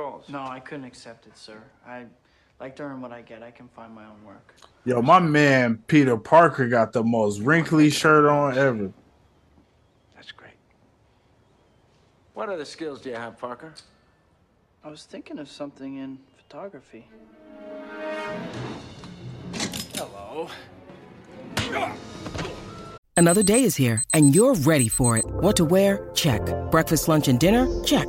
calls. No, I couldn't accept it, sir. I like to earn what I get. I can find my own work. Yo, my man Peter Parker got the most wrinkly shirt on ever. That's great. What other skills do you have, Parker? I was thinking of something in photography. Hello. Another day is here, and you're ready for it. What to wear? Check. Breakfast, lunch, and dinner? Check.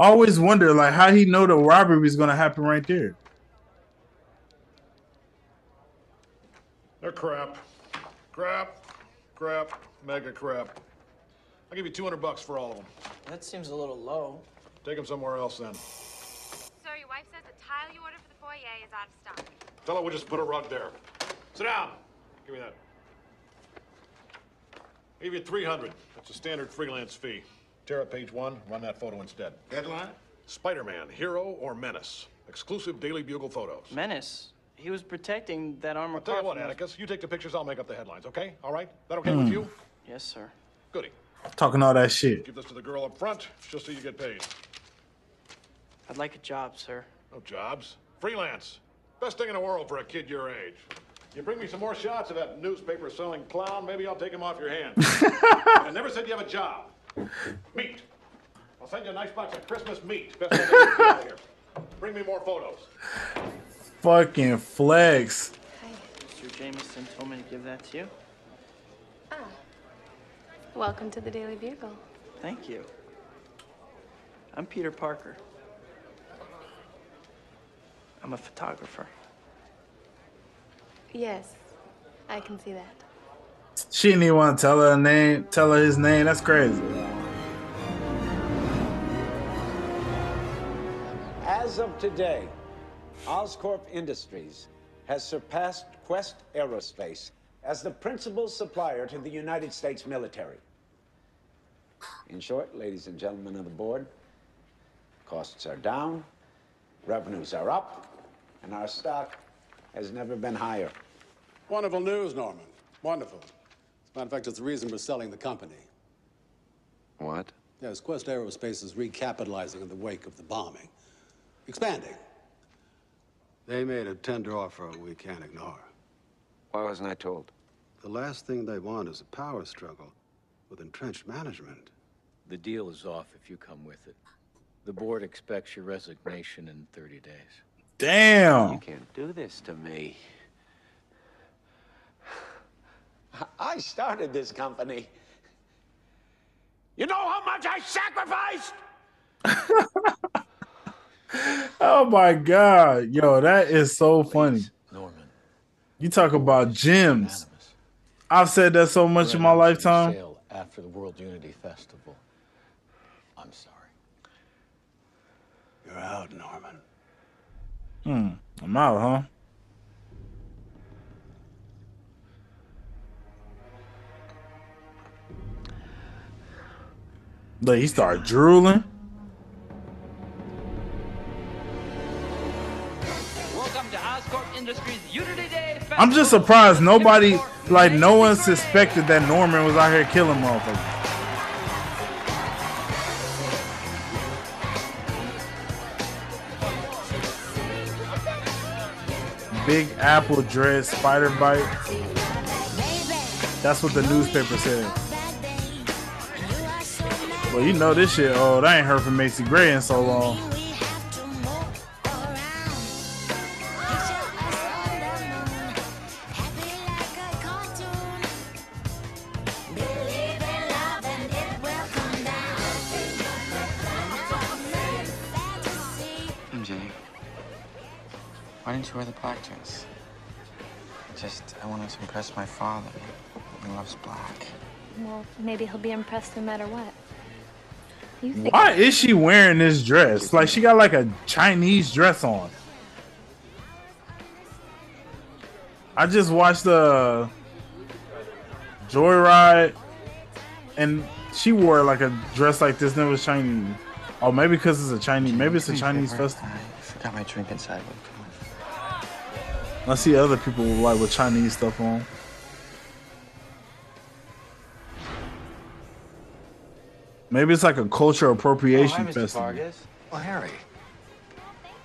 Always wonder like how he know the robbery was gonna happen right there. They're crap. Crap. Crap. Mega crap. I'll give you 200 bucks for all of them. That seems a little low. Take them somewhere else then. Sir, your wife says the tile you ordered for the foyer is out of stock. Tell her we'll just put a rug there. Sit down. Give me that. I'll give you 300. That's a standard freelance fee. Tear up page one, run that photo instead. Headline? Spider-Man, hero or menace? Exclusive Daily Bugle photos. Menace. He was protecting that armor. I'll tell you what, from Atticus, you take the pictures, I'll make up the headlines, okay? All right? That okay with hmm. you? Yes, sir. Goody. Talking all that shit. Give this to the girl up front, She'll see you get paid. I'd like a job, sir. No jobs. Freelance. Best thing in the world for a kid your age. You bring me some more shots of that newspaper selling clown, maybe I'll take him off your hands. I never said you have a job. Meat. I'll send you a nice box of Christmas meat. Best thing to get out of here. Bring me more photos. Fucking flex. Hi. Mr. Jameson told me to give that to you. Ah. Welcome to the Daily Bugle. Thank you. I'm Peter Parker. I'm a photographer. Yes, I can see that. She didn't even want to tell her name, tell her his name. That's crazy. As of today, Oscorp Industries has surpassed Quest Aerospace as the principal supplier to the United States military. In short, ladies and gentlemen of the board, costs are down, revenues are up, and our stock has never been higher. Wonderful news, Norman. Wonderful. As a matter of fact, it's the reason we're selling the company. What? Yes, Quest Aerospace is recapitalizing in the wake of the bombing. Expanding. They made a tender offer we can't ignore. Why wasn't I told? The last thing they want is a power struggle with entrenched management. The deal is off if you come with it. The board expects your resignation in 30 days. Damn. You can't do this to me. I started this company. You know how much I sacrificed? Oh my god, yo, that is so funny. Norman. You talk about gems. I've said that so much in my lifetime. After the World Unity Festival. I'm sorry. You're out, Norman. Hmm, I'm out, huh? Look, he started drooling. Welcome to Oscorp Industries Unity Day Festival. I'm just surprised nobody, like, no one suspected that Norman was out here killing motherfuckers. Big apple dread spider bite. That's what the newspaper said. Well, you know this shit old. I ain't heard from Macy Gray in so long. Why didn't you wear the black dress? Just, I wanted to impress my father. He loves black. Well, maybe he'll be impressed no matter what. Why is she wearing this dress? Like she got like a Chinese dress on. I just watched the Joyride, and she wore like a dress like this, and it was Chinese. Oh, maybe because it's a Chinese. Maybe it's a Chinese festival. I forgot my drink inside. I see other people like with Chinese stuff on. Maybe it's like a cultural appropriation oh, hi, Mr. festival. Vargas. Oh, Harry.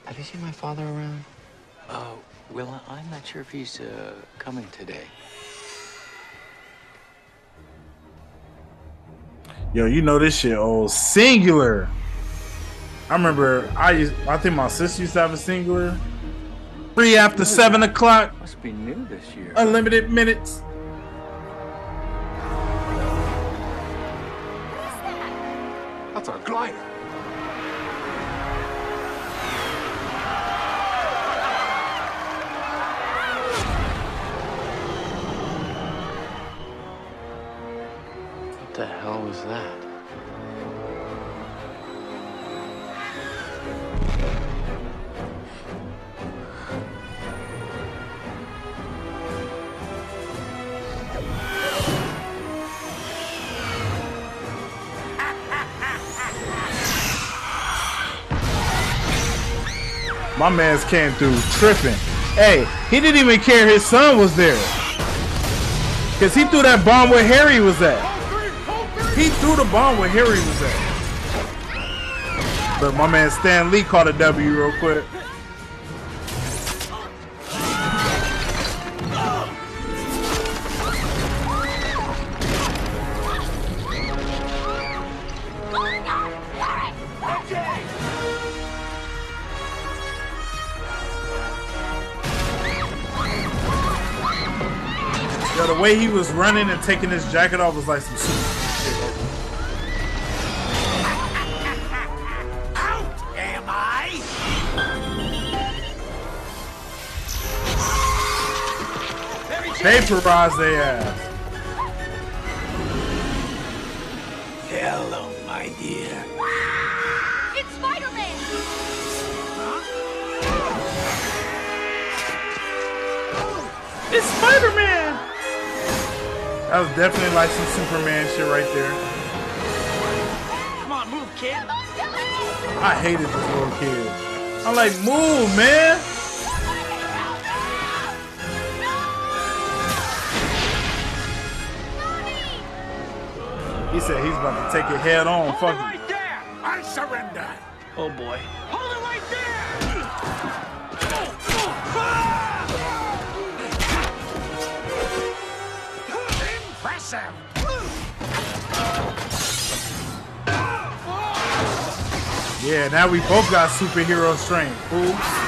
Have you seen my father around? Uh, well, I'm not sure if he's uh, coming today. Yo, you know this shit old. Cingular. I remember I used I think my sister used to have a Cingular. Free after seven o'clock. Must be new this year. Unlimited minutes. What the hell was that? My man's came through tripping. Hey, he didn't even care his son was there. Cause he threw that bomb where Harry was at. He threw the bomb where Harry was at. But my man Stan Lee caught a W real quick. Yo, the way he was running and taking his jacket off was like some super shit. Am I? Vaporize their ass. That was definitely like some Superman shit right there. Come on, move, kid. I hated this little kid. I'm like, move, man! He said he's about to take it head on. Fuck it. I surrender. Oh boy. Yeah, now we both got superhero strength, fool.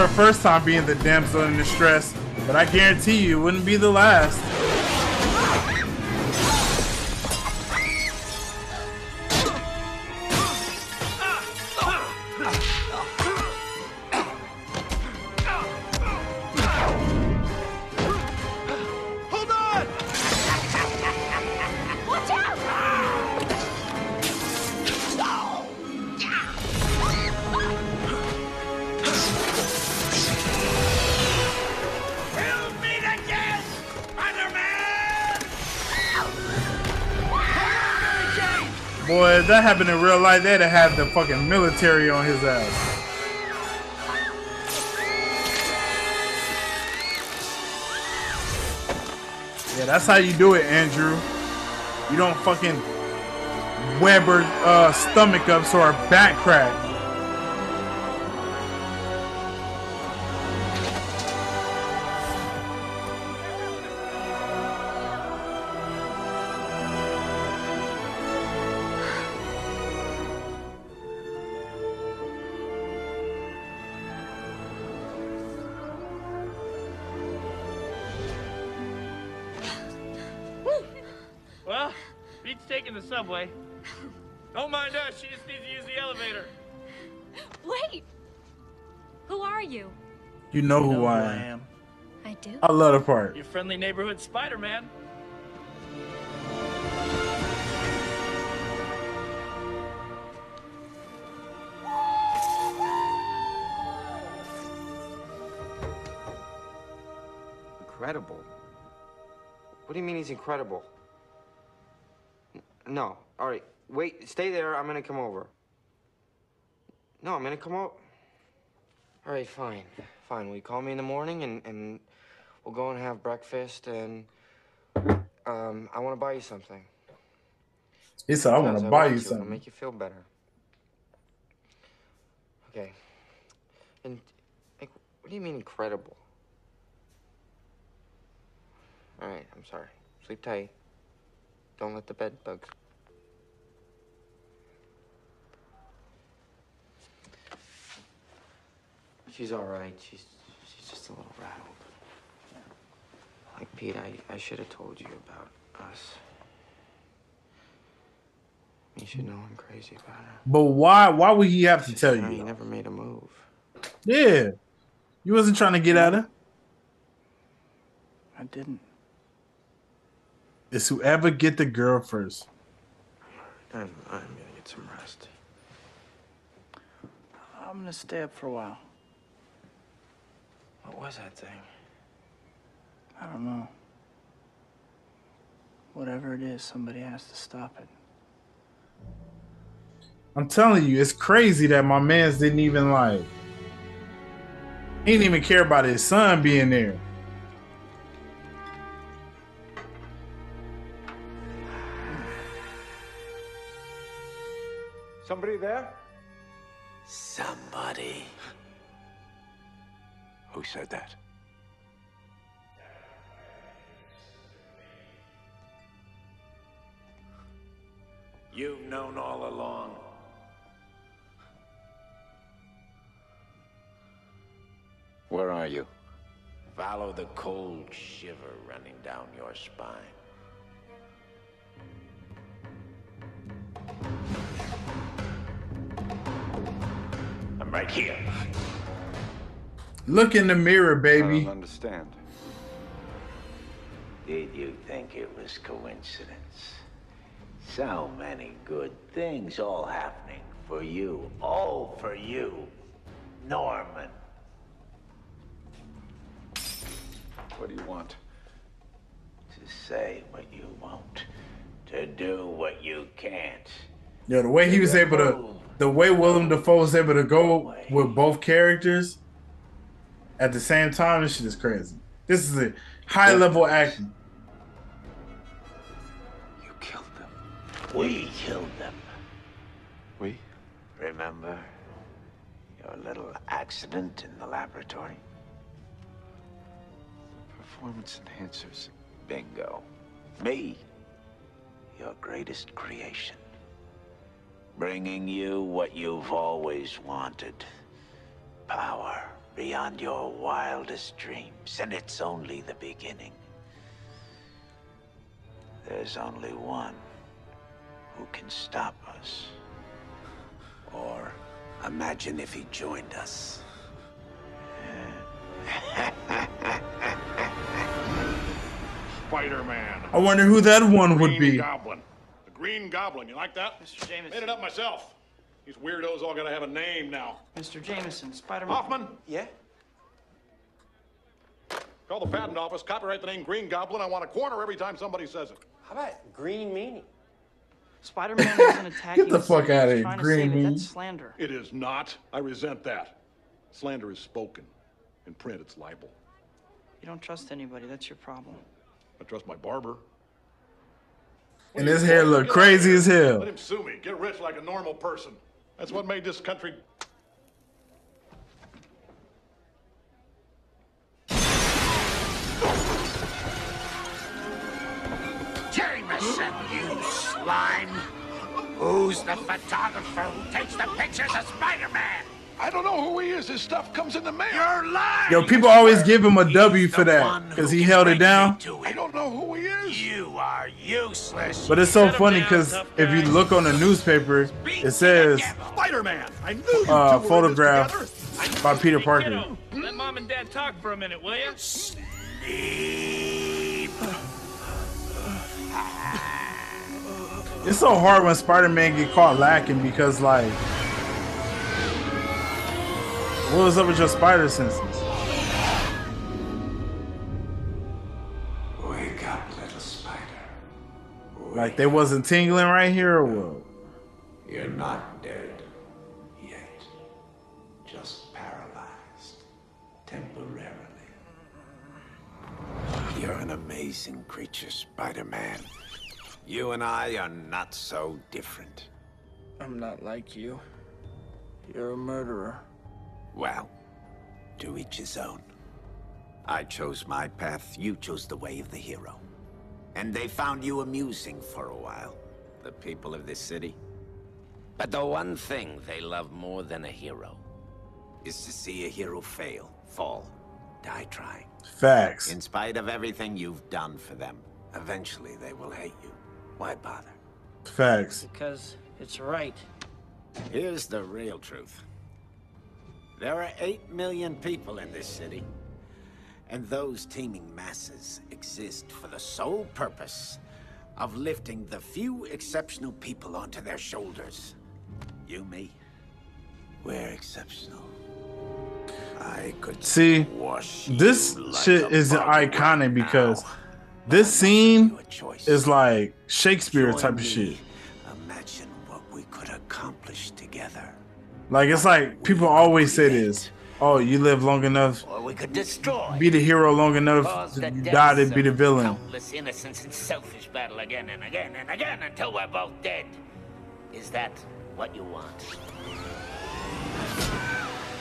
Her first time being the damsel in distress, but I guarantee you it wouldn't be the last. That happened in real life, they'd have had the fucking military on his ass. Yeah, that's how you do it, Andrew. You don't fucking web her uh, stomach up so her back crack. You know who know I who I am. I do. I love the part. Your friendly neighborhood Spider-Man. Incredible. What do you mean he's incredible? No. All right. Wait. Stay there. I'm gonna come over. No, I'm gonna come over. All right. Fine. Fine. Will you call me in the morning and and we'll go and have breakfast and um I want to buy you something. He said, "I want to buy you It'll something." make you feel better. Okay. And like, what do you mean incredible? All right, I'm sorry. Sleep tight. Don't let the bed bugs. She's all right. She's she's just a little rattled. Like Pete, I I should have told you about us. You should know I'm crazy about her. But why? Why would he have to tell You know, you you? never made a move. Yeah, you wasn't trying to get at her. I didn't. It's whoever get the girl first. I'm, I'm gonna get some rest. I'm gonna stay up for a while. What was that thing? I don't know. Whatever it is, somebody has to stop it. I'm telling you, it's crazy that my man's didn't even like. He didn't even care about his son being there. Somebody there? Somebody. Who said that? You've known all along. Where are you? Follow the cold shiver running down your spine. I'm right here. Look in the mirror, baby. I don't understand. Did you think it was coincidence? So many good things all happening for you. All for you. Norman. What do you want? To say what you won't. To do what you can't. Yeah, the way he was able to, the way Willem Dafoe was able to go with both characters at the same time, this shit is crazy. This is a high level acting. You killed them. We killed them. We? Remember your little accident in the laboratory? Performance enhancers. Bingo. Me, your greatest creation. Bringing you what you've always wanted. Power beyond your wildest dreams, and it's only the beginning. There's only one who can stop us. Or imagine if he joined us. Spider-Man. I wonder who that one would Green be. Goblin. The Green Goblin. You like that? Mr. Jameson. Made it up myself. These weirdos all gotta have a name now. Mr. Jameson, Spider-Man. Hoffman, Yeah? call the patent office, copyright the name Green Goblin. I want a corner every time somebody says it. How about green meanie? Spider-Man isn't attacking. Get the fuck out of here, Green. Meanie. That's slander. It is not. I resent that. Slander is spoken. In print, it's libel. You don't trust anybody. That's your problem. I trust my barber. And his hair look Get out of crazy as hell. Let him sue me. Get rich like a normal person. That's what made this country. Jameson, you slime! Who's the photographer who takes the pictures of Spider-Man? I don't know who he is. His stuff comes in the mail. You're lying. Yo, people always give him a W for that because he held it down. I don't know who he is. You are useless. But it's so funny because if you look on the newspaper, it says Spider-Man. I knew you uh, two were in this photograph by Peter Parker. Let mom and dad talk for a minute, will you? It's so hard when Spider-Man get caught lacking because like, what was up with your spider senses? Wake up, little spider. Like they wasn't tingling right here or what? You're not dead yet. Just paralyzed. Temporarily. You're an amazing creature, Spider-Man. You and I are not so different. I'm not like you. You're a murderer. Well, to each his own. I chose my path, you chose the way of the hero. And they found you amusing for a while, the people of this city. But the one thing they love more than a hero is to see a hero fail, fall, die trying. Facts. In spite of everything you've done for them, eventually they will hate you. Why bother? Facts. Because it's right. Here's the real truth. There are 8 million people in this city. And those teeming masses exist for the sole purpose of lifting the few exceptional people onto their shoulders. You, me, we're exceptional. I could See, wash this you like shit is iconic because this scene is like Shakespeare type of shit. Like it's like people always say this. Oh, you live long enough, Or we could destroy. be the hero long enough, you die to be the villain. Countless innocents in selfish battle again and again and again until we're both dead. Is that what you want?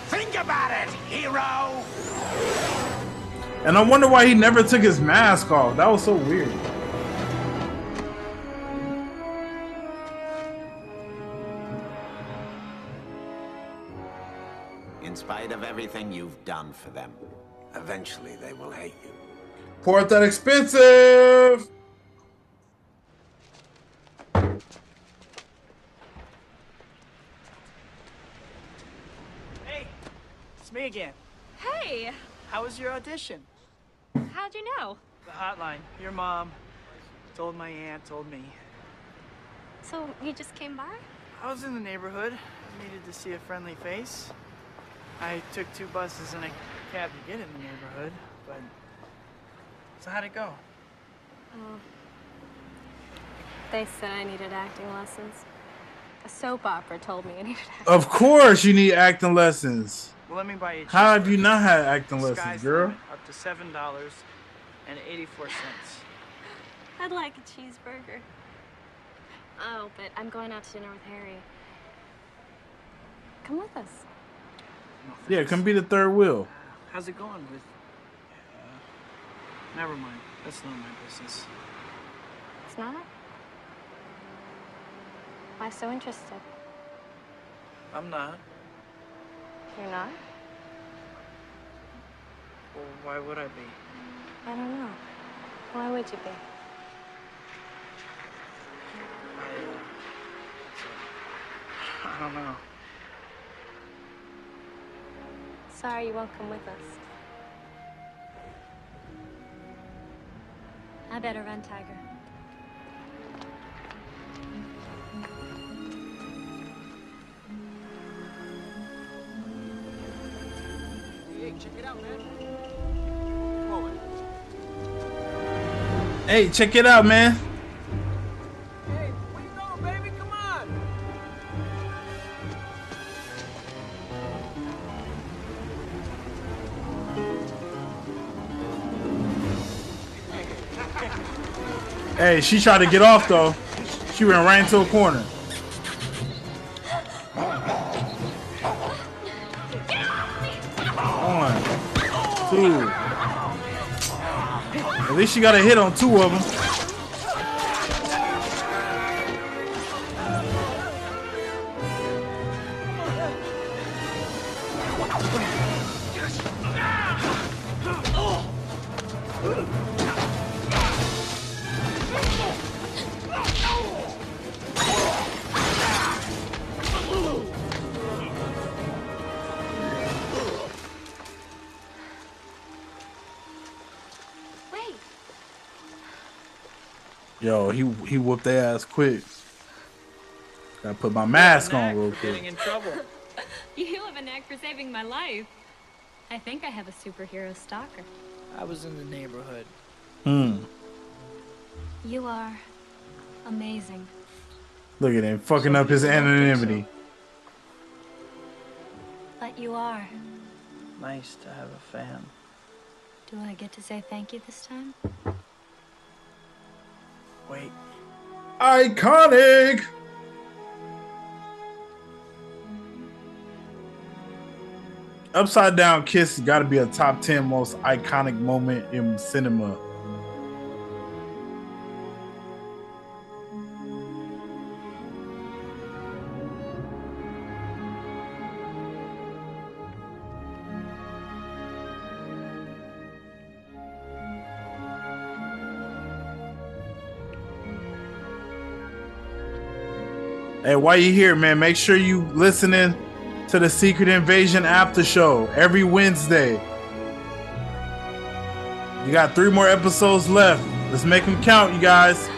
Think about it, hero! And I wonder why he never took his mask off. That was so weird. Spite of everything you've done for them, eventually they will hate you. Port that expensive. Hey, it's me again. Hey, How was your audition? how'd you know? The hotline. Your mom told my aunt, told me. So you just came by? I was in the neighborhood. I needed to see a friendly face. I took two buses and a cab to get in the neighborhood, but. So how'd it go? Oh. They said I needed acting lessons. A soap opera told me I needed acting Of course, you need acting lessons. Well, let me buy you a How have you not had acting Sky's lessons, girl? Up to seven dollars and eighty-four cents. I'd like a cheeseburger. Oh, but I'm going out to dinner with Harry. Come with us. Yeah, come be the third wheel. How's it going with? Uh, never mind. That's none of my business. It's not? Why so interested? I'm not. You're not? Well, why would I be? I don't know. Why would you be? I, uh, I don't know. Sorry you won't come with us. I better run, Tiger. Hey, check it out, man. Hey, she tried to get off though. She ran right into a corner. One, two. At least she got a hit on two of them. Yo, he he whooped their ass quick. Gotta put my mask on real Getting quick. in trouble. You have a knack for saving my life. I think I have a superhero stalker. I was in the neighborhood. Hmm. You are amazing. Look at him fucking up his anonymity. But you are. Nice to have a fan. Do I get to say thank you this time? Wait. Iconic. Upside down kiss got to be a top ten most iconic moment in cinema. Hey, while you here, man, make sure you listening to the Secret Invasion after show every Wednesday. You got three more episodes left. Let's make them count, you guys.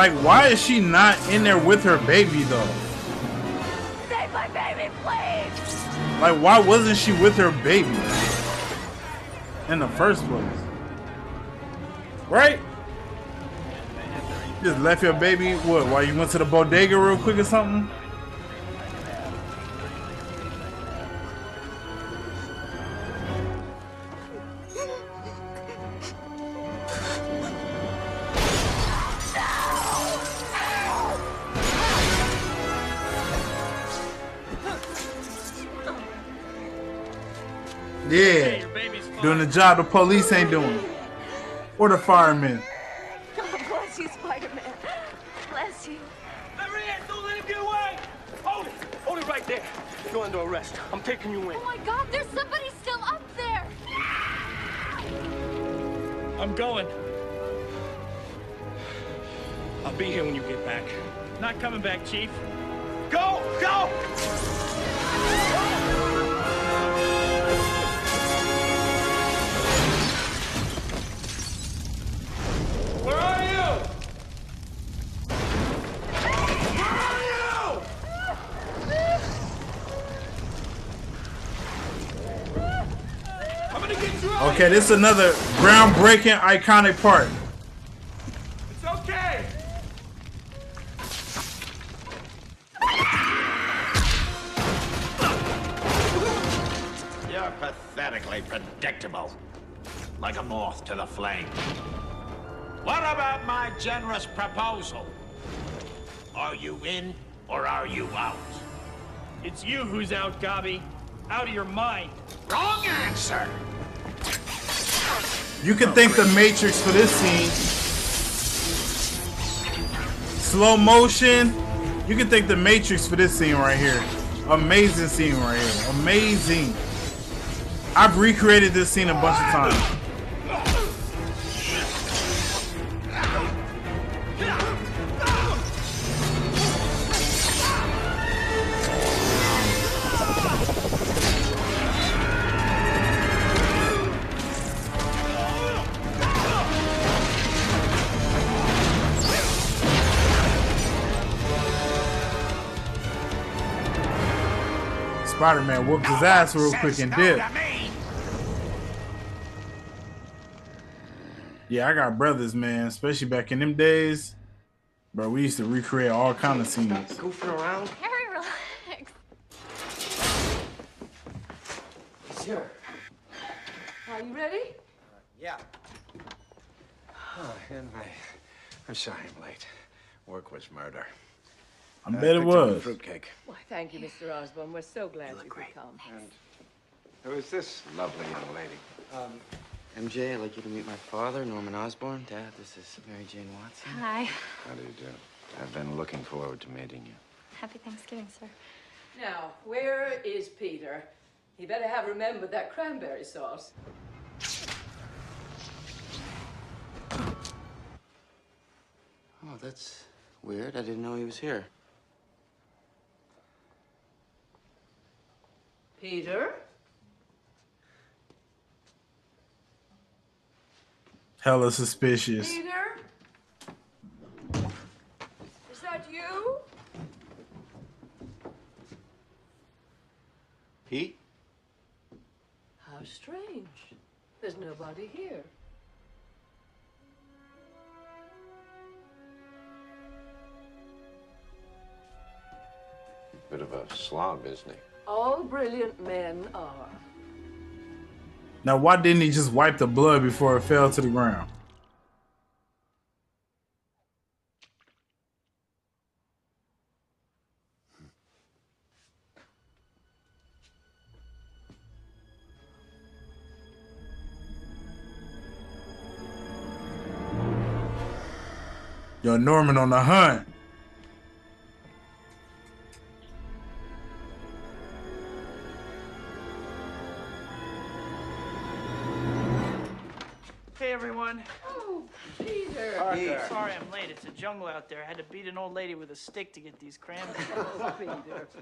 Like, why is she not in there with her baby though? Save my baby, please. Like, why wasn't she with her baby in the first place? Right? Just left your baby, what, while you went to the bodega real quick or something? Job the police ain't doing. Or the firemen. God bless you, Spider-Man. Bless you. Marianne, don't let him get away. Hold it. Hold it right there. You're under arrest. I'm taking you in. Oh my God, there's somebody still up there. I'm going. I'll be here when you get back. Not coming back, Chief. Go! Go! Okay, this is another groundbreaking, iconic part. It's okay. You're pathetically predictable. Like a moth to the flame. What about my generous proposal? Are you in or are you out? It's you who's out, Gobby. Out of your mind. Wrong answer. You can thank the Matrix for this scene. Slow motion. You can thank the Matrix for this scene right here. Amazing scene right here. Amazing. I've recreated this scene a bunch of times. Spider-Man whooped his ass real quick and dipped. Yeah, I got brothers, man, especially back in them days. Bro, we used to recreate all kind of scenes. Goofing around. Harry, relax. Sure. Are you ready? Yeah. Oh, and I, I'm sorry I'm late. Work was murder. I bet it picked up a was. Fruitcake. Why, thank you, Mr. Osborn. We're so glad you could come. And Who is this lovely young lady? Um, MJ, I'd like you to meet my father, Norman Osborn. Dad, this is Mary Jane Watson. Hi. How do you do? I've been looking forward to meeting you. Happy Thanksgiving, sir. Now, where is Peter? He better have remembered that cranberry sauce. Oh, that's weird. I didn't know he was here. Peter? Hella suspicious. Peter? Is that you? Pete? How strange. There's nobody here. Bit of a slob, isn't he? All brilliant men are. Now, why didn't he just wipe the blood before it fell to the ground? Yo, Norman on the hunt. Parker. Sorry I'm late. It's a jungle out there. I had to beat an old lady with a stick to get these cranberries. Peter.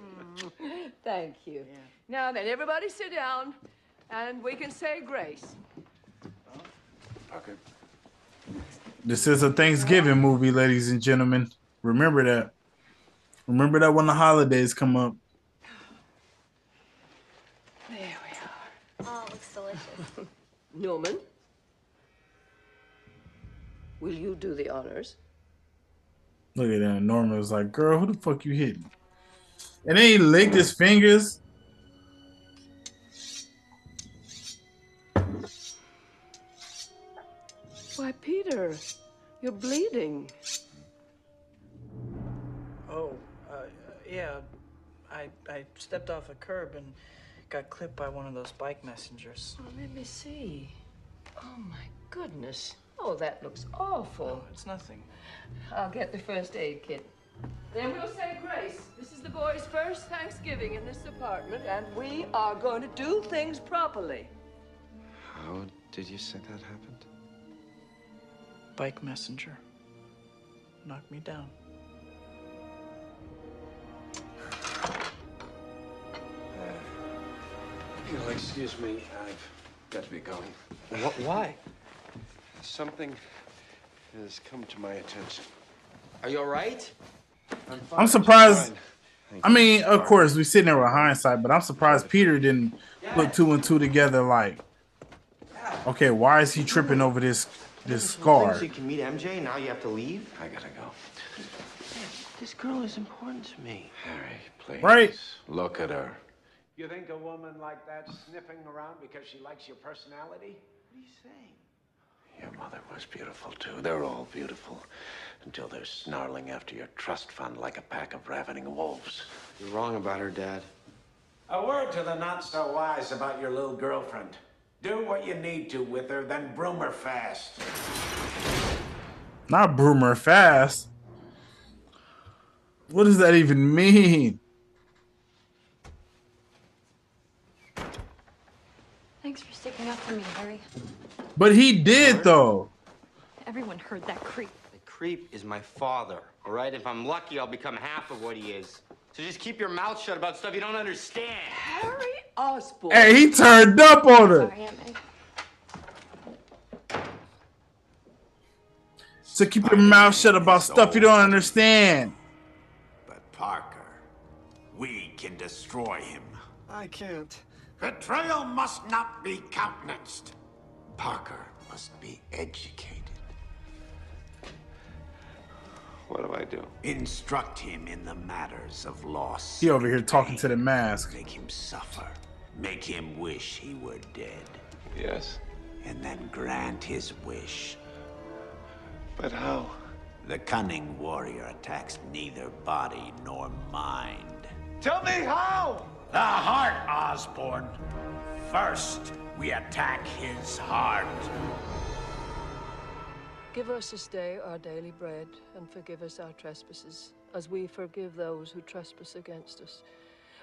Mm, Thank you. Now then, everybody sit down, and we can say grace. Okay. This is a Thanksgiving movie, ladies and gentlemen. Remember that. Remember that when the holidays come up. There we are. Oh, it looks delicious. Norman, will you do the honors? Look at that. Norman was like, girl, who the fuck you hitting? And then he licked his fingers. Why, Peter, you're bleeding. Oh, uh, yeah. I I stepped off a curb and got clipped by one of those bike messengers. Oh, let me see. Oh, my goodness. Oh, that looks awful. Oh, it's nothing. I'll get the first aid kit. Then we'll say grace. This is the boys' first Thanksgiving in this apartment, and we are going to do things properly. How did you say that happened? Bike messenger. Knocked me down. Uh, You'll excuse me. I've got to be going. What? Why? Something has come to my attention. Are you all right? I'm I'm surprised. I mean, of course, we sitting there with hindsight, but I'm surprised Peter didn't put two and two together. Like, okay, why is he tripping over this this scar? So you can meet MJ. Now you have to leave. I gotta go. This girl is important to me. Harry, please. Right. Look at her. You think a woman like that sniffing around because she likes your personality? What are you saying? Your mother was beautiful, too. They're all beautiful. Until they're snarling after your trust fund like a pack of ravening wolves. You're wrong about her, Dad. A word to the not so wise about your little girlfriend. Do what you need to with her, then broom her fast. Not broom her fast. What does that even mean? Thanks for sticking up for me, Harry. But he did though. Everyone heard that creep. The creep is my father, all right? If I'm lucky, I'll become half of what he is. So just keep your mouth shut about stuff you don't understand. Harry Osborn. Hey, he turned up on her. Sorry, Aunt May. So keep your mouth shut about stuff you don't understand. But Parker, we can destroy him. I can't. Betrayal must not be countenanced. Parker must be educated. What do I do? Instruct him in the matters of loss. He over here talking to the mask. Make him suffer. Make him wish he were dead. Yes. And then grant his wish. But how? The cunning warrior attacks neither body nor mind. Tell me how! The heart, Osborn. First, we attack his heart. Give us this day our daily bread, and forgive us our trespasses, as we forgive those who trespass against us.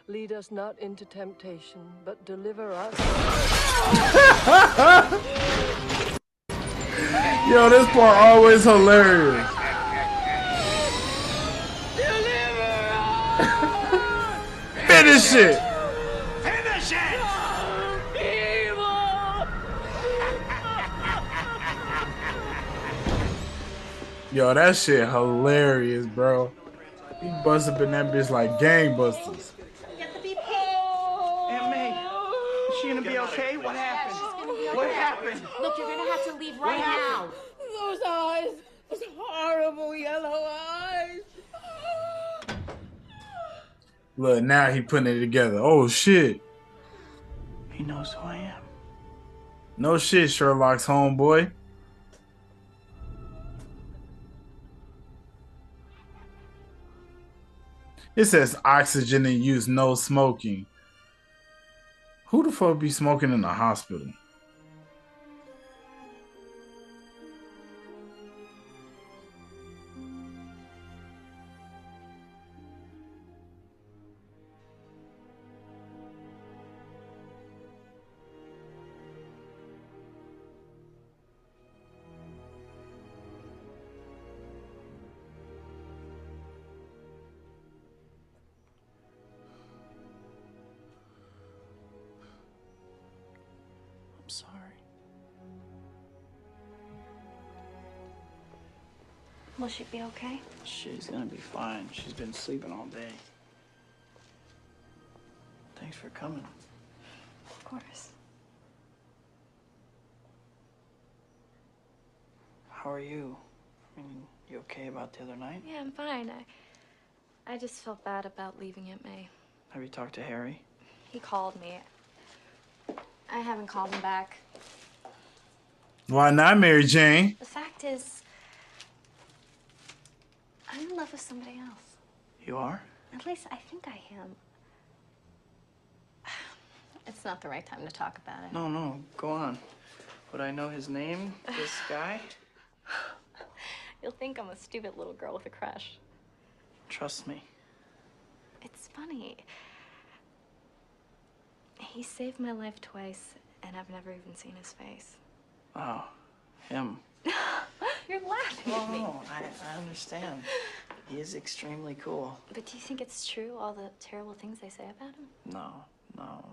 Lead us not into temptation, but deliver us. Yo, this part always hilarious. Finish it. Finish it! Yo, that shit hilarious, bro. He bust up in that bitch like gangbusters. Is she gonna be okay? What happened? What happened? Look, you're gonna have to leave right now. Those eyes, those horrible yellow eyes. Look, now he putting it together. Oh shit. He knows who I am. No shit, Sherlock's homeboy. It says oxygen and use, no smoking. Who the fuck be smoking in the hospital? Be okay? She's gonna be fine. She's been sleeping all day. Thanks for coming. Of course. How are you? I mean, you okay about the other night? Yeah, I'm fine. I, I just felt bad about leaving Aunt May. Have you talked to Harry? He called me. I haven't called him back. Why not, Mary Jane? The fact is, I'm in love with somebody else. You are? At least I think I am. It's not the right time to talk about it. No, no, go on. Would I know his name? This guy? You'll think I'm a stupid little girl with a crush. Trust me. It's funny. He saved my life twice, and I've never even seen his face. Oh, him. You're laughing No, at me. no, I, I understand. He is extremely cool. But do you think it's true, all the terrible things they say about him? No, no,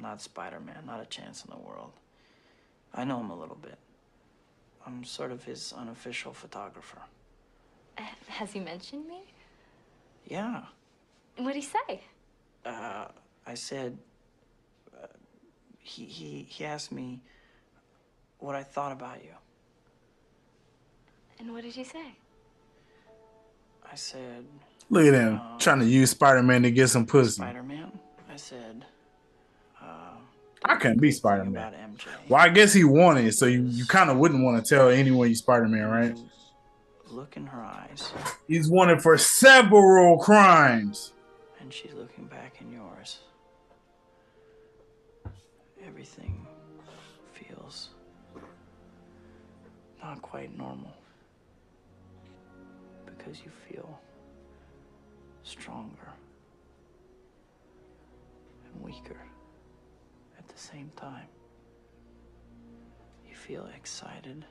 not Spider-Man. Not a chance in the world. I know him a little bit. I'm sort of his unofficial photographer. Uh, Has he mentioned me? Yeah. What'd he say? Uh, I said. Uh, he he he asked me what I thought about you. And what did you say? I said Look at him trying to use Spider Man to get some pussy. Spider-Man. I said. Uh, I couldn't be Spider about Man. MJ. Well, I guess he wanted so you, you kind of wouldn't want to tell anyone you Spider Man, right? Look in her eyes, He's wanted for several crimes. and she's looking back in yours. Everything feels not quite normal because you feel stronger and weaker at the same time. You feel excited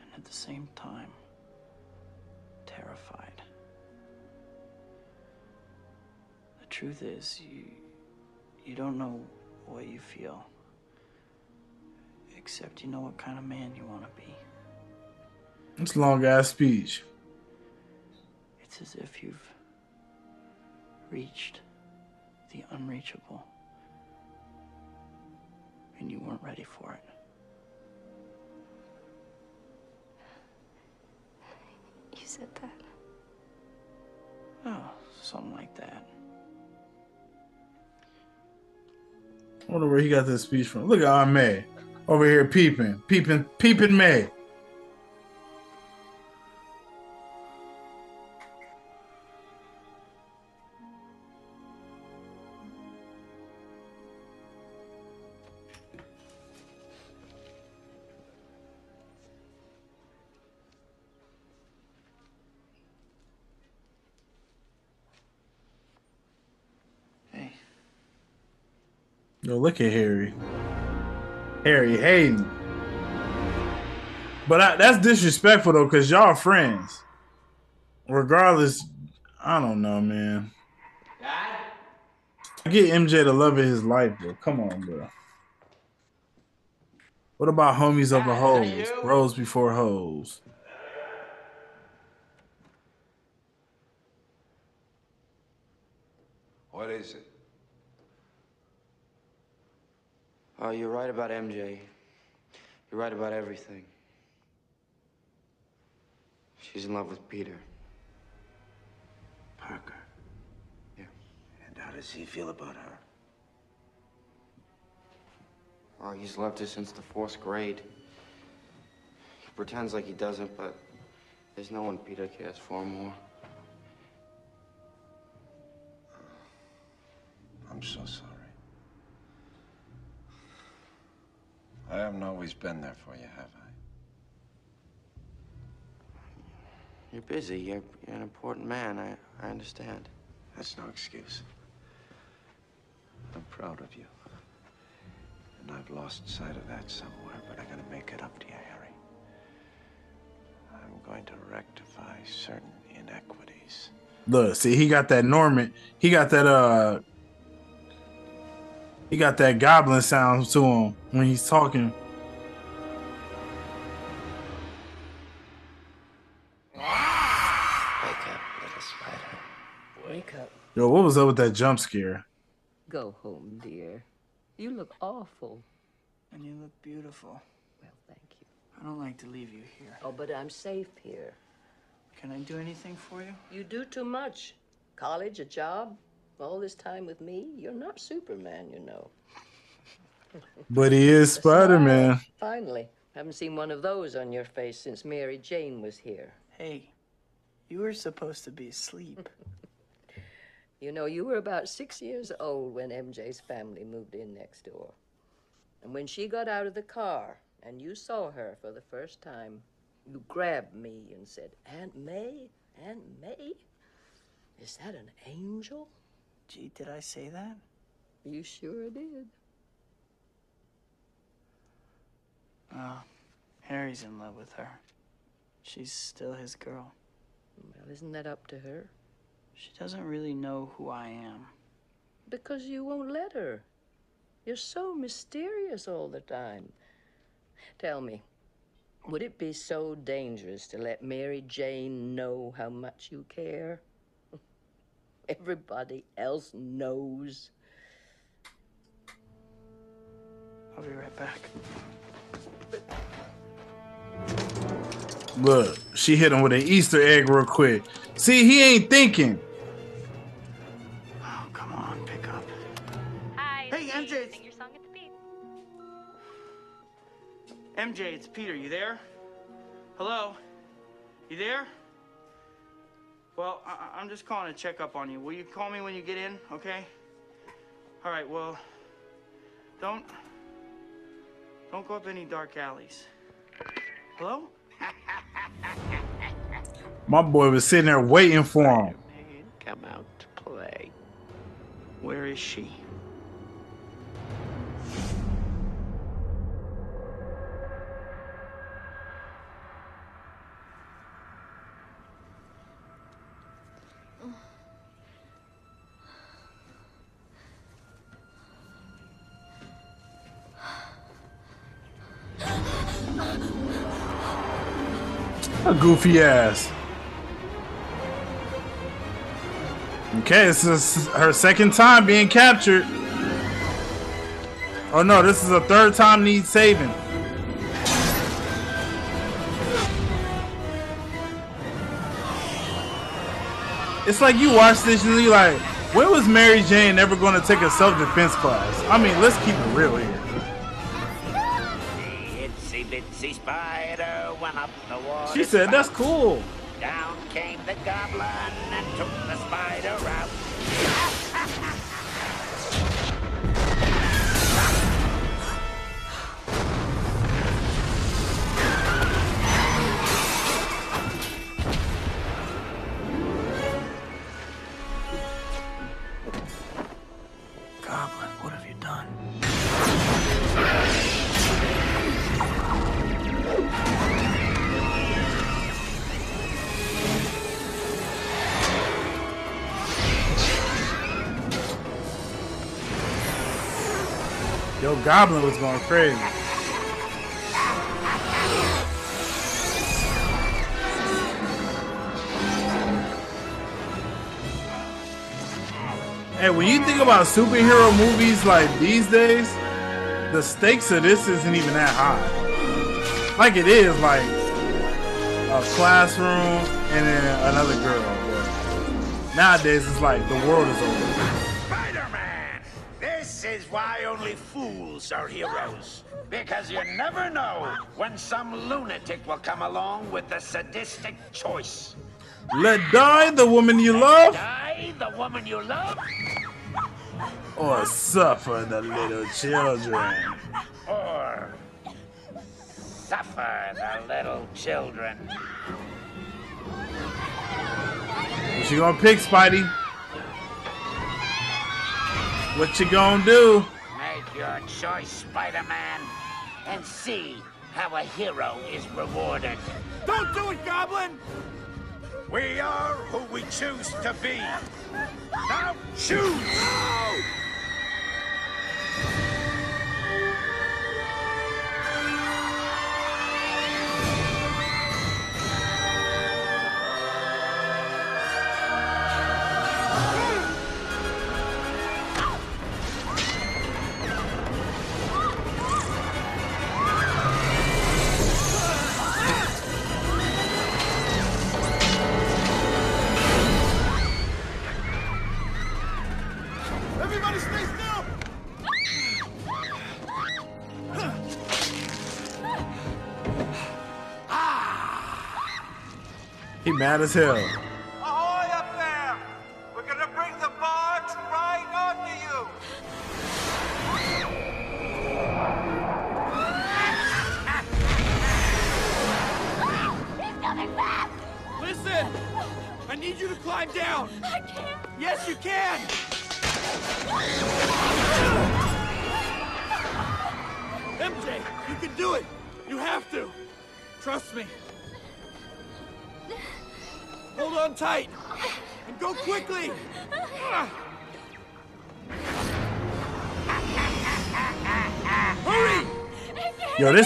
and at the same time terrified. The truth is, you you don't know what you feel, except you know what kind of man you want to be. It's a long ass speech. It's as if you've reached the unreachable, and you weren't ready for it. You said that. Oh, something like that. I wonder where he got this speech from. Look at Aunt May over here peeping, peeping, peeping May. Look at Harry. Harry Hayden. But I, that's disrespectful though, cause y'all friends. Regardless, I don't know, man. I get MJ the love of his life, bro. Come on, bro. What about homies over hoes? Bros before hoes. What is it? Oh, you're right about MJ. You're right about everything. She's in love with Peter. Parker. Yeah. And how does he feel about her? Oh, he's loved her since the fourth grade. He pretends like he doesn't, but there's no one Peter cares for more. I'm so sorry. I haven't always been there for you, have I? You're busy. You're, you're an important man. I, I understand. That's no excuse. I'm proud of you. And I've lost sight of that somewhere, but I'm gonna make it up to you, Harry. I'm going to rectify certain inequities. Look, see, he got that Norman. He got that uh. He got that goblin sound to him when he's talking. Wake up, little spider. Wake up. Yo, what was up with that jump scare? Go home, dear. You look awful. And you look beautiful. Well, thank you. I don't like to leave you here. Oh, but I'm safe here. Can I do anything for you? You do too much. College, a job, all this time with me. You're not Superman, you know. But he is Spider Man. Finally. Haven't seen one of those on your face since Mary Jane was here. Hey, you were supposed to be asleep. You know, you were about six years old when MJ's family moved in next door. And when she got out of the car and you saw her for the first time, you grabbed me and said, Aunt May? Aunt May? Is that an angel? Gee, did I say that? You sure did. Well, Harry's in love with her. She's still his girl. Well, isn't that up to her? She doesn't really know who I am. Because you won't let her. You're so mysterious all the time. Tell me, would it be so dangerous to let Mary Jane know how much you care? Everybody else knows. I'll be right back. Look, she hit him with an Easter egg real quick. See, he ain't thinking. Oh, come on, pick up. Hi. Hey, MJ. Sing your song at the beat. MJ, it's Peter. You there? Hello? You there? Well, I- I- I'm just calling to check up on you. Will you call me when you get in, okay? All right, well, don't... Don't go up any dark alleys. Hello? My boy was sitting there waiting for him. Come out to play. Where is she? Goofy ass. Okay, this is her second time being captured. Oh no, this is a third time needs saving. It's like you watch this and you're like, when was Mary Jane ever going to take a self-defense class? I mean, let's keep it real here. Spider went up the water. She said, that's cool. Down came the goblin and took the spider out. Goblin was going crazy. Hey, when you think about superhero movies like these days, the stakes of this isn't even that high. Like it is like a classroom and then another girl. But nowadays it's like the world is over. Spider-Man! This is why only fools are heroes. Because you never know when some lunatic will come along with a sadistic choice. Let die the woman you love, Die the woman you love, or suffer the little children. or suffer the little children. What you gonna pick, Spidey? What you gonna do? Make your choice, Spider-Man, and see how a hero is rewarded. Don't do it, Goblin! We are who we choose to be. Now choose! Mad as hell.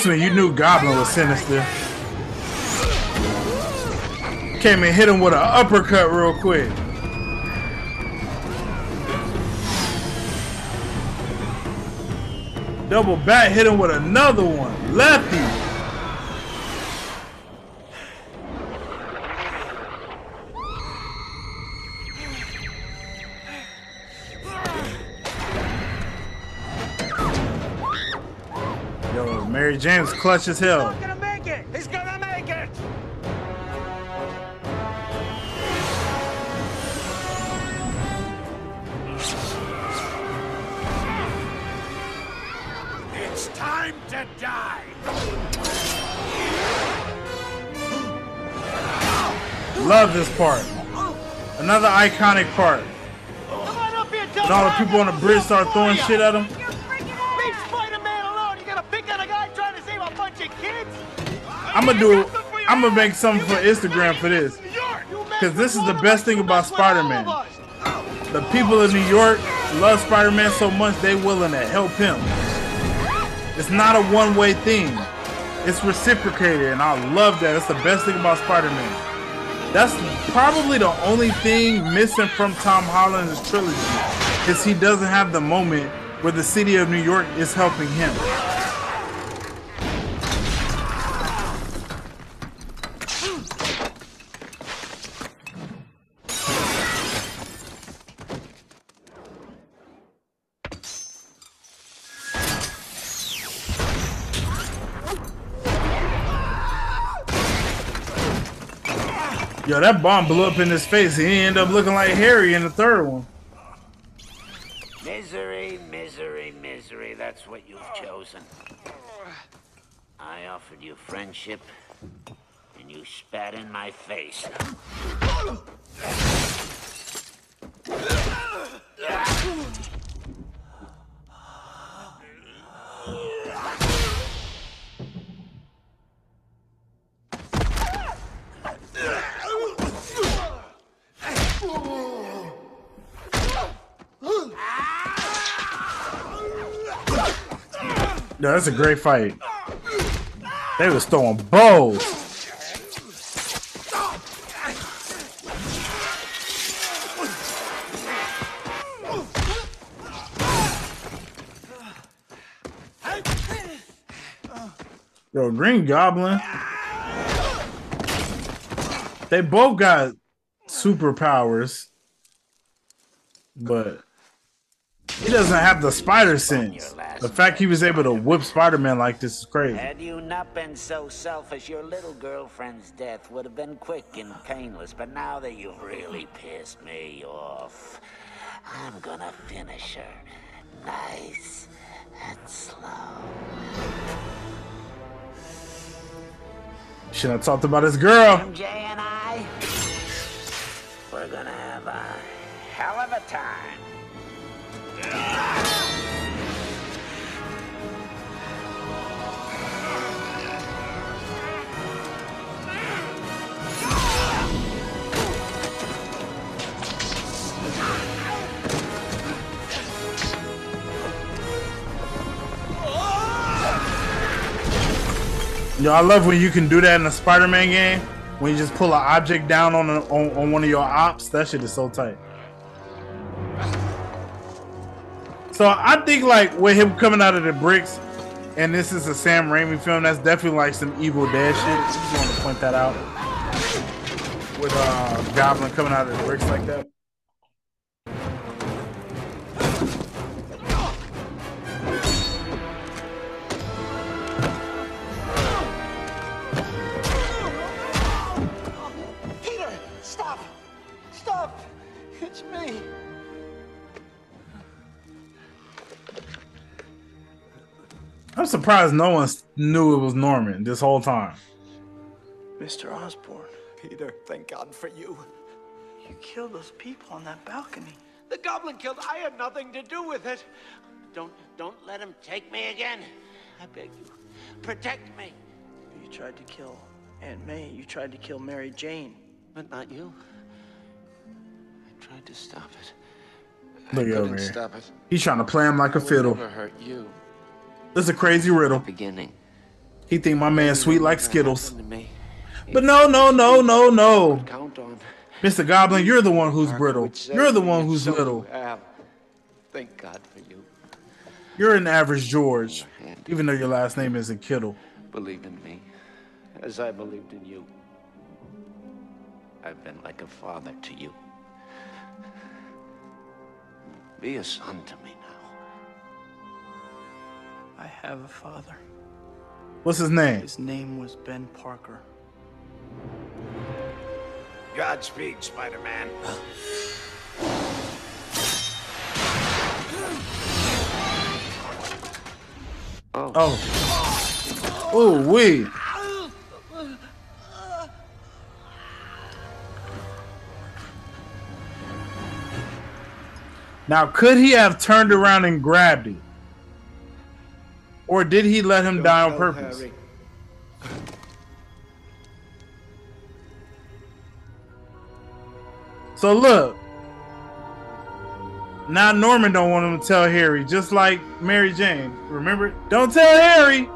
This you knew Goblin was sinister. Came and hit him with an uppercut real quick. Double back hit him with another one. Lefty. James clutch as hell. gonna make it! He's gonna make it! It's time to die! Love this part. Another iconic part. When all the people on the bridge start throwing shit at him. I'm gonna do. I'm gonna make something for Instagram for this, because this is the best thing about Spider-Man. The people in New York love Spider-Man so much they willing to help him. It's not a one-way thing. It's reciprocated, and I love that. It's the best thing about Spider-Man. That's probably the only thing missing from Tom Holland's trilogy, is he doesn't have the moment where the city of New York is helping him. Yo, that bomb blew up in his face. He ended up looking like Harry in the third one. Misery, misery, misery. That's what you've chosen. I offered you friendship, and you spat in my face. Yo, that's a great fight. They was throwing bows. Yo, Green Goblin. They both got superpowers, but he doesn't have the spider sense. The fact he was able to whip Spider-Man like this is crazy. Had you not been so selfish, your little girlfriend's death would have been quick and painless. But now that you've really pissed me off, I'm gonna finish her nice and slow. Should have talked about his girl. MJ and I, we're gonna have a hell of a time. Yo, I love when you can do that in a Spider-Man game. When you just pull an object down on, a, on on one of your ops, that shit is so tight. So I think like with him coming out of the bricks, and this is a Sam Raimi film, that's definitely like some Evil Dead shit. Just want to point that out. With uh, Goblin coming out of the bricks like that. Surprised no one knew it was Norman this whole time. Mr. Osborn. Peter, thank God for you. you killed those people on that balcony. The goblin killed. I had nothing to do with it. Don't, don't let him take me again. I beg you. Protect me. You tried to kill Aunt May. You tried to kill Mary Jane. But not you. I tried to stop it. Look I over couldn't here. stop it. He's trying to play him like a I fiddle. Never hurt you. This is a crazy riddle. Beginning. He think my man sweet like Skittles. But no, no, no, no, no. Count on. Mr. Goblin, you're the one who's brittle. You're the one who's little. Thank God for you. You're an average George, even though your last name isn't Kittle. Believe in me, as I believed in you. I've been like a father to you. Be a son to me. I have a father. What's his name? His name was Ben Parker. Godspeed, Spider-Man. Oh. Oh, wee. Now, could he have turned around and grabbed it? Or did he let him die on purpose? So look. Now Norman don't want him to tell Harry, just like Mary Jane. Remember? Don't tell Harry.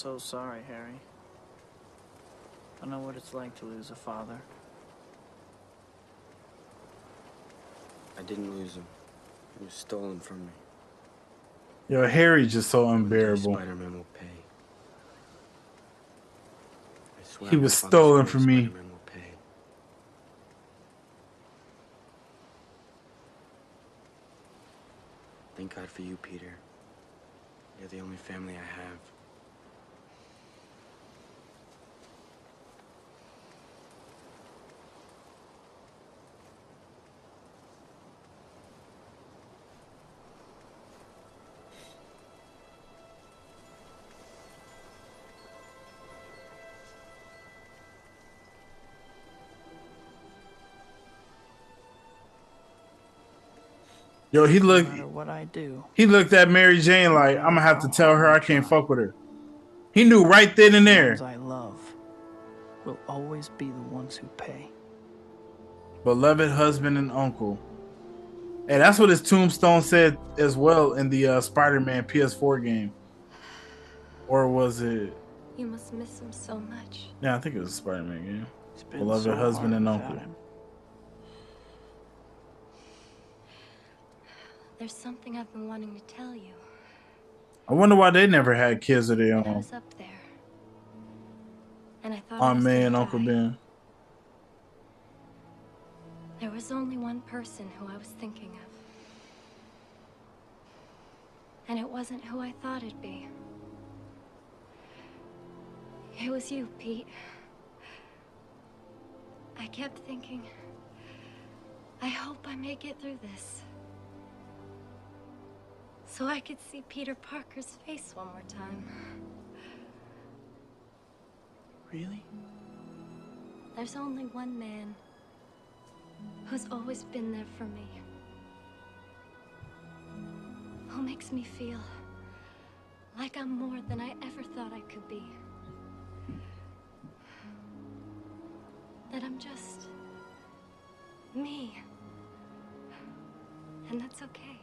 So sorry, Harry. I know what it's like to lose a father. I didn't lose him. He was stolen from me. Yo, Harry's just so unbearable. Spider-Man will pay. I swear He was stolen from me. Will pay. Thank God for you, Peter. You're the only family I have. Yo, he looked. No what I do, He looked at Mary Jane like, I'm gonna have to tell her I can't fuck with her. He knew right then and there. ones I love will always be the ones who pay. Beloved husband and uncle. And that's what his tombstone said as well in the uh, Spider-Man PS4 game. Or was it? You must miss him so much. Yeah, I think it was a Spider-Man game. Beloved so husband and uncle. him. There's something I've been wanting to tell you. I wonder why they never had kids of their own. I was up there. And I thought I was May and Uncle die. Ben. There was only one person who I was thinking of. And it wasn't who I thought it'd be. It was you, Pete. I kept thinking, I hope I make it through this. So I could see Peter Parker's face one more time. Really? There's only one man who's always been there for me. Who makes me feel like I'm more than I ever thought I could be. That I'm just me. And that's okay.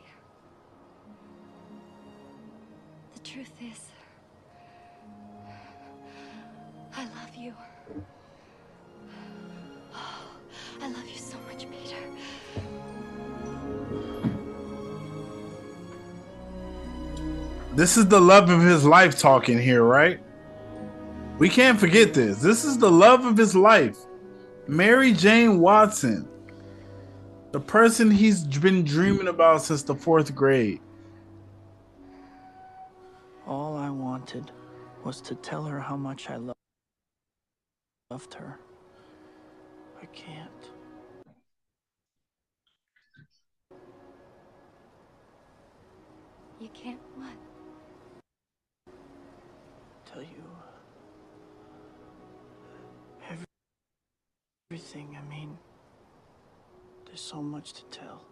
Truth is, I love you. Oh, I love you so much, Peter. This is the love of his life talking here, right? We can't forget this. This is the love of his life. Mary Jane Watson. The person he's been dreaming about since the fourth grade. Wanted was to tell her how much I lo- loved her. I can't. You can't what? Tell you every- everything. I mean, there's so much to tell.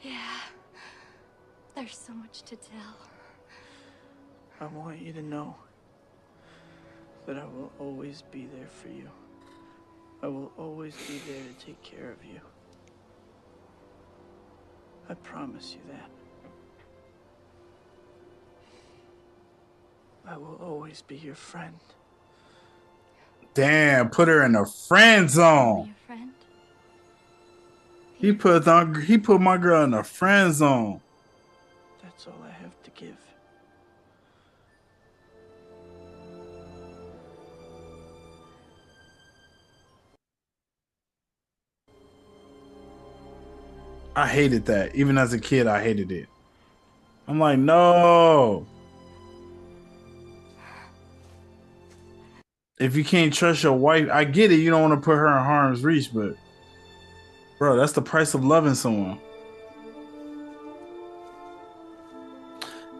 Yeah. There's so much to tell. I want you to know that I will always be there for you. I will always be there to take care of you. I promise you that. I will always be your friend. Damn, put her in a friend zone. Friend? He put on, he put my girl in a friend zone. That's all I I hated that. Even as a kid, I hated it. I'm like, no. If you can't trust your wife, I get it. You don't want to put her in harm's reach, but bro, that's the price of loving someone.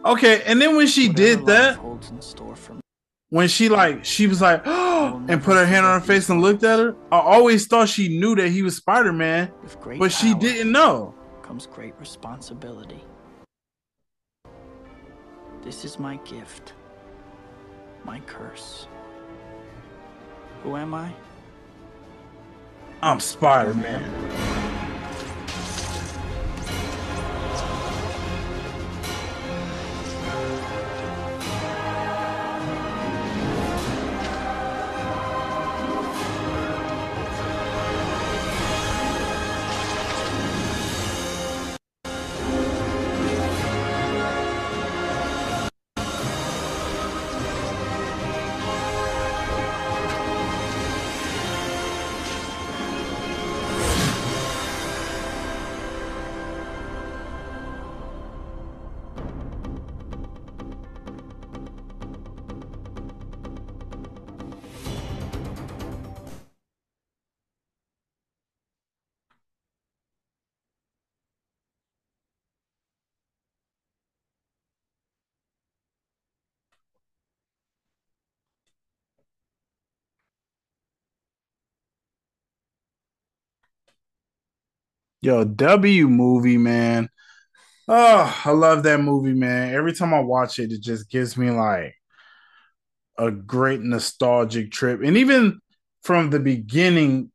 Okay, and then when she Whatever did that, in store for me. when she like she was like and put her hand on her face and looked at her, I always thought she knew that he was Spider Man, but she didn't know. comes great responsibility. This is my gift. My curse. Who am I? I'm Spider Man. Yo, W movie, man. Oh, I love that movie, man. Every time I watch it, it just gives me like a great nostalgic trip. And even from the beginning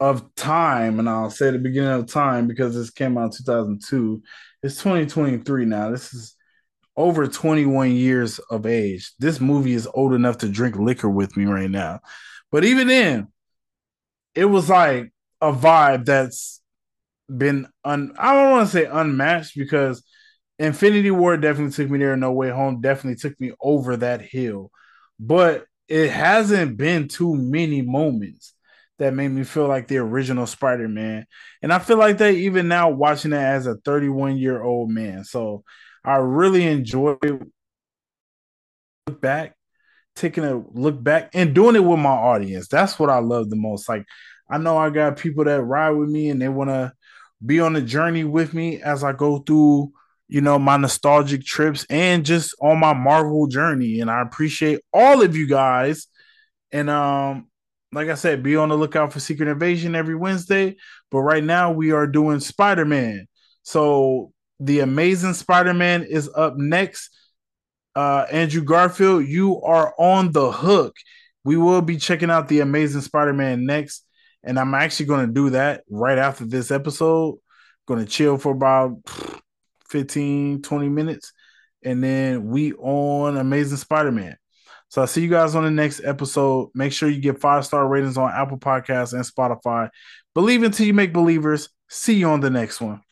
of time, and I'll say the beginning of time because this came out in 2002, it's 2023 now. This is over 21 years of age. This movie is old enough to drink liquor with me right now. But even then, it was like a vibe that's been un I don't want to say unmatched because Infinity War definitely took me there. No Way Home definitely took me over that hill, but it hasn't been too many moments that made me feel like the original Spider Man, and I feel like that even now watching it as a 31 year old man. So I really enjoy look back, taking a look back and doing it with my audience. That's what I love the most. Like I know I got people that ride with me and they want to be on the journey with me as I go through, you know, my nostalgic trips and just on my Marvel journey. And I appreciate all of you guys. And um, like I said, be on the lookout for Secret Invasion every Wednesday. But right now we are doing Spider-Man. So the amazing Spider-Man is up next. Uh, Andrew Garfield, you are on the hook. We will be checking out the amazing Spider-Man next and I'm actually going to do that right after this episode. Going to chill for about 15, 20 minutes, and then we on Amazing Spider-Man. So I'll see you guys on the next episode. Make sure you get five star ratings on Apple Podcasts and Spotify. Believe until you make believers. See you on the next one.